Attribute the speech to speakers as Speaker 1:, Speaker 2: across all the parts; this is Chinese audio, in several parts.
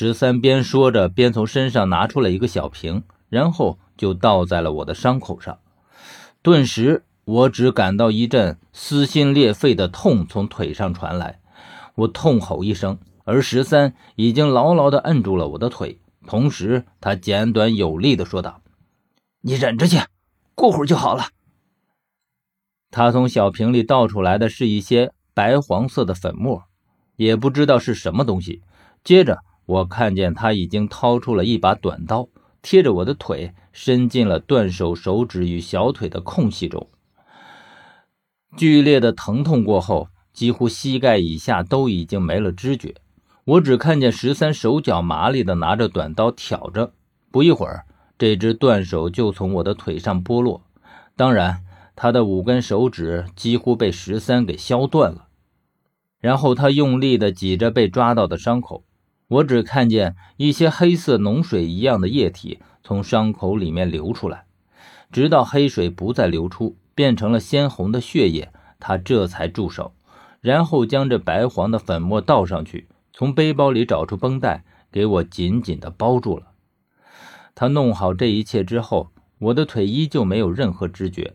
Speaker 1: 十三边说着，边从身上拿出了一个小瓶，然后就倒在了我的伤口上。顿时，我只感到一阵撕心裂肺的痛从腿上传来，我痛吼一声，而十三已经牢牢地摁住了我的腿，同时他简短有力地说道：“
Speaker 2: 你忍着去，过会儿就好了。”
Speaker 1: 他从小瓶里倒出来的是一些白黄色的粉末，也不知道是什么东西。接着。我看见他已经掏出了一把短刀，贴着我的腿，伸进了断手手指与小腿的空隙中。剧烈的疼痛过后，几乎膝盖以下都已经没了知觉。我只看见十三手脚麻利地拿着短刀挑着，不一会儿，这只断手就从我的腿上剥落。当然，他的五根手指几乎被十三给削断了。然后他用力地挤着被抓到的伤口。我只看见一些黑色脓水一样的液体从伤口里面流出来，直到黑水不再流出，变成了鲜红的血液，他这才住手，然后将这白黄的粉末倒上去，从背包里找出绷带，给我紧紧地包住了。他弄好这一切之后，我的腿依旧没有任何知觉。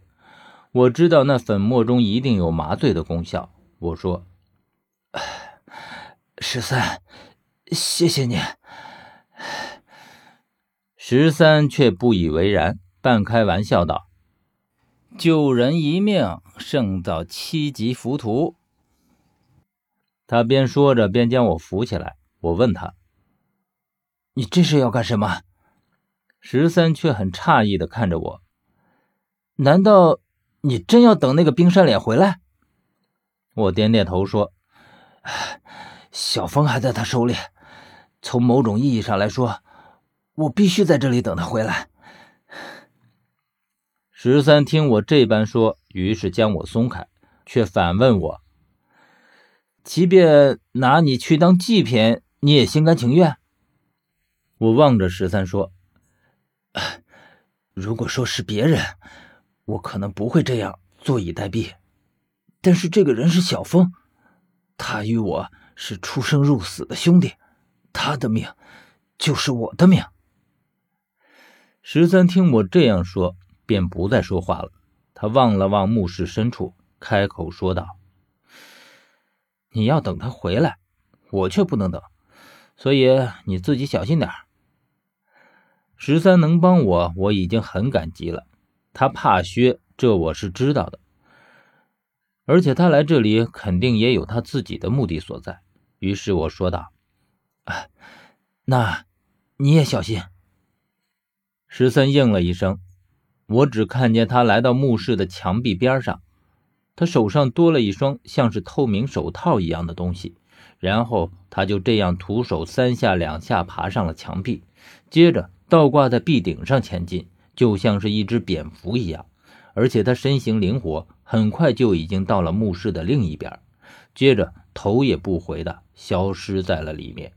Speaker 1: 我知道那粉末中一定有麻醉的功效。我说：“
Speaker 2: 十三。”谢谢你，
Speaker 1: 十三却不以为然，半开玩笑道：“救人一命，胜造七级浮屠。”他边说着边将我扶起来。我问他：“
Speaker 2: 你这是要干什么？”
Speaker 1: 十三却很诧异的看着我：“
Speaker 2: 难道你真要等那个冰山脸回来？”
Speaker 1: 我点点头说：“
Speaker 2: 小峰还在他手里。”从某种意义上来说，我必须在这里等他回来。
Speaker 1: 十三听我这般说，于是将我松开，却反问我：“即便拿你去当祭品，你也心甘情愿？”我望着十三说：“
Speaker 2: 如果说是别人，我可能不会这样坐以待毙。但是这个人是小峰，他与我是出生入死的兄弟。”他的命就是我的命。
Speaker 1: 十三听我这样说，便不再说话了。他望了望墓室深处，开口说道：“你要等他回来，我却不能等，所以你自己小心点十三能帮我，我已经很感激了。他怕薛，这我是知道的。而且他来这里肯定也有他自己的目的所在。于是我说道。
Speaker 2: 啊，那你也小心。
Speaker 1: 十三应了一声，我只看见他来到墓室的墙壁边上，他手上多了一双像是透明手套一样的东西，然后他就这样徒手三下两下爬上了墙壁，接着倒挂在壁顶上前进，就像是一只蝙蝠一样，而且他身形灵活，很快就已经到了墓室的另一边，接着头也不回的消失在了里面。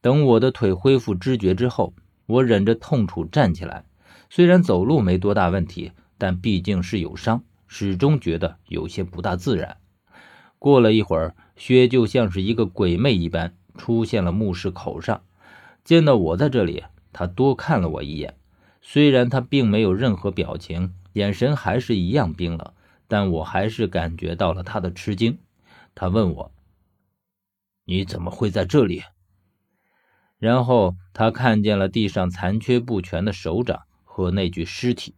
Speaker 1: 等我的腿恢复知觉之后，我忍着痛楚站起来。虽然走路没多大问题，但毕竟是有伤，始终觉得有些不大自然。过了一会儿，薛就像是一个鬼魅一般出现了墓室口上。见到我在这里，他多看了我一眼。虽然他并没有任何表情，眼神还是一样冰冷，但我还是感觉到了他的吃惊。他问我：“你怎么会在这里？”然后他看见了地上残缺不全的手掌和那具尸体，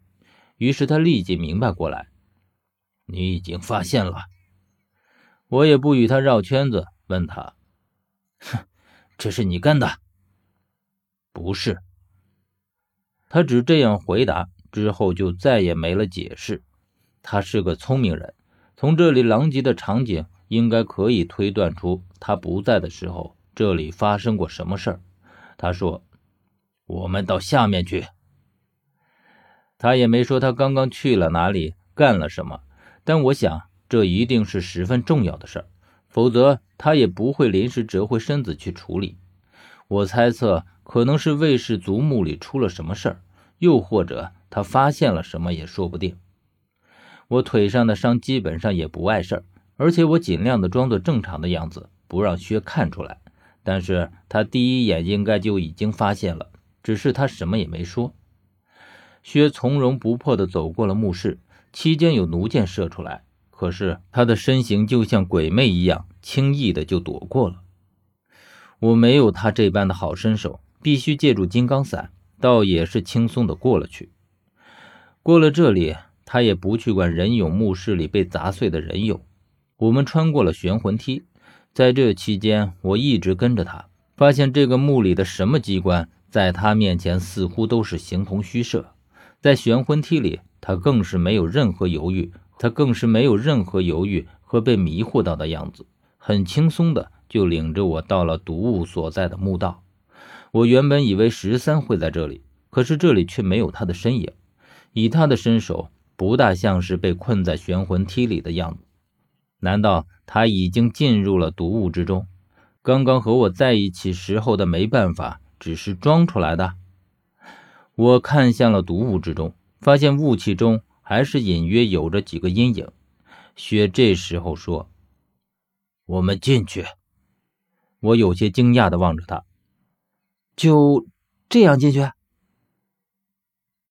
Speaker 1: 于是他立即明白过来：“你已经发现了。”我也不与他绕圈子，问他：“
Speaker 2: 哼，这是你干的？”“
Speaker 1: 不是。”他只这样回答，之后就再也没了解释。他是个聪明人，从这里狼藉的场景，应该可以推断出他不在的时候这里发生过什么事儿。他说：“我们到下面去。”他也没说他刚刚去了哪里，干了什么。但我想，这一定是十分重要的事儿，否则他也不会临时折回身子去处理。我猜测，可能是卫氏族墓里出了什么事儿，又或者他发现了什么也说不定。我腿上的伤基本上也不碍事儿，而且我尽量的装作正常的样子，不让薛看出来。但是他第一眼应该就已经发现了，只是他什么也没说。薛从容不迫地走过了墓室，期间有弩箭射出来，可是他的身形就像鬼魅一样，轻易的就躲过了。我没有他这般的好身手，必须借助金刚伞，倒也是轻松的过了去。过了这里，他也不去管人俑墓室里被砸碎的人俑。我们穿过了玄魂梯，在这期间，我一直跟着他，发现这个墓里的什么机关，在他面前似乎都是形同虚设。在玄魂梯里，他更是没有任何犹豫，他更是没有任何犹豫和被迷惑到的样子，很轻松的。就领着我到了毒物所在的墓道。我原本以为十三会在这里，可是这里却没有他的身影。以他的身手，不大像是被困在玄魂梯里的样子。难道他已经进入了毒雾之中？刚刚和我在一起时候的没办法，只是装出来的？我看向了毒雾之中，发现雾气中还是隐约有着几个阴影。雪这时候说：“
Speaker 2: 我们进去。”
Speaker 1: 我有些惊讶的望着他，
Speaker 2: 就这样进去？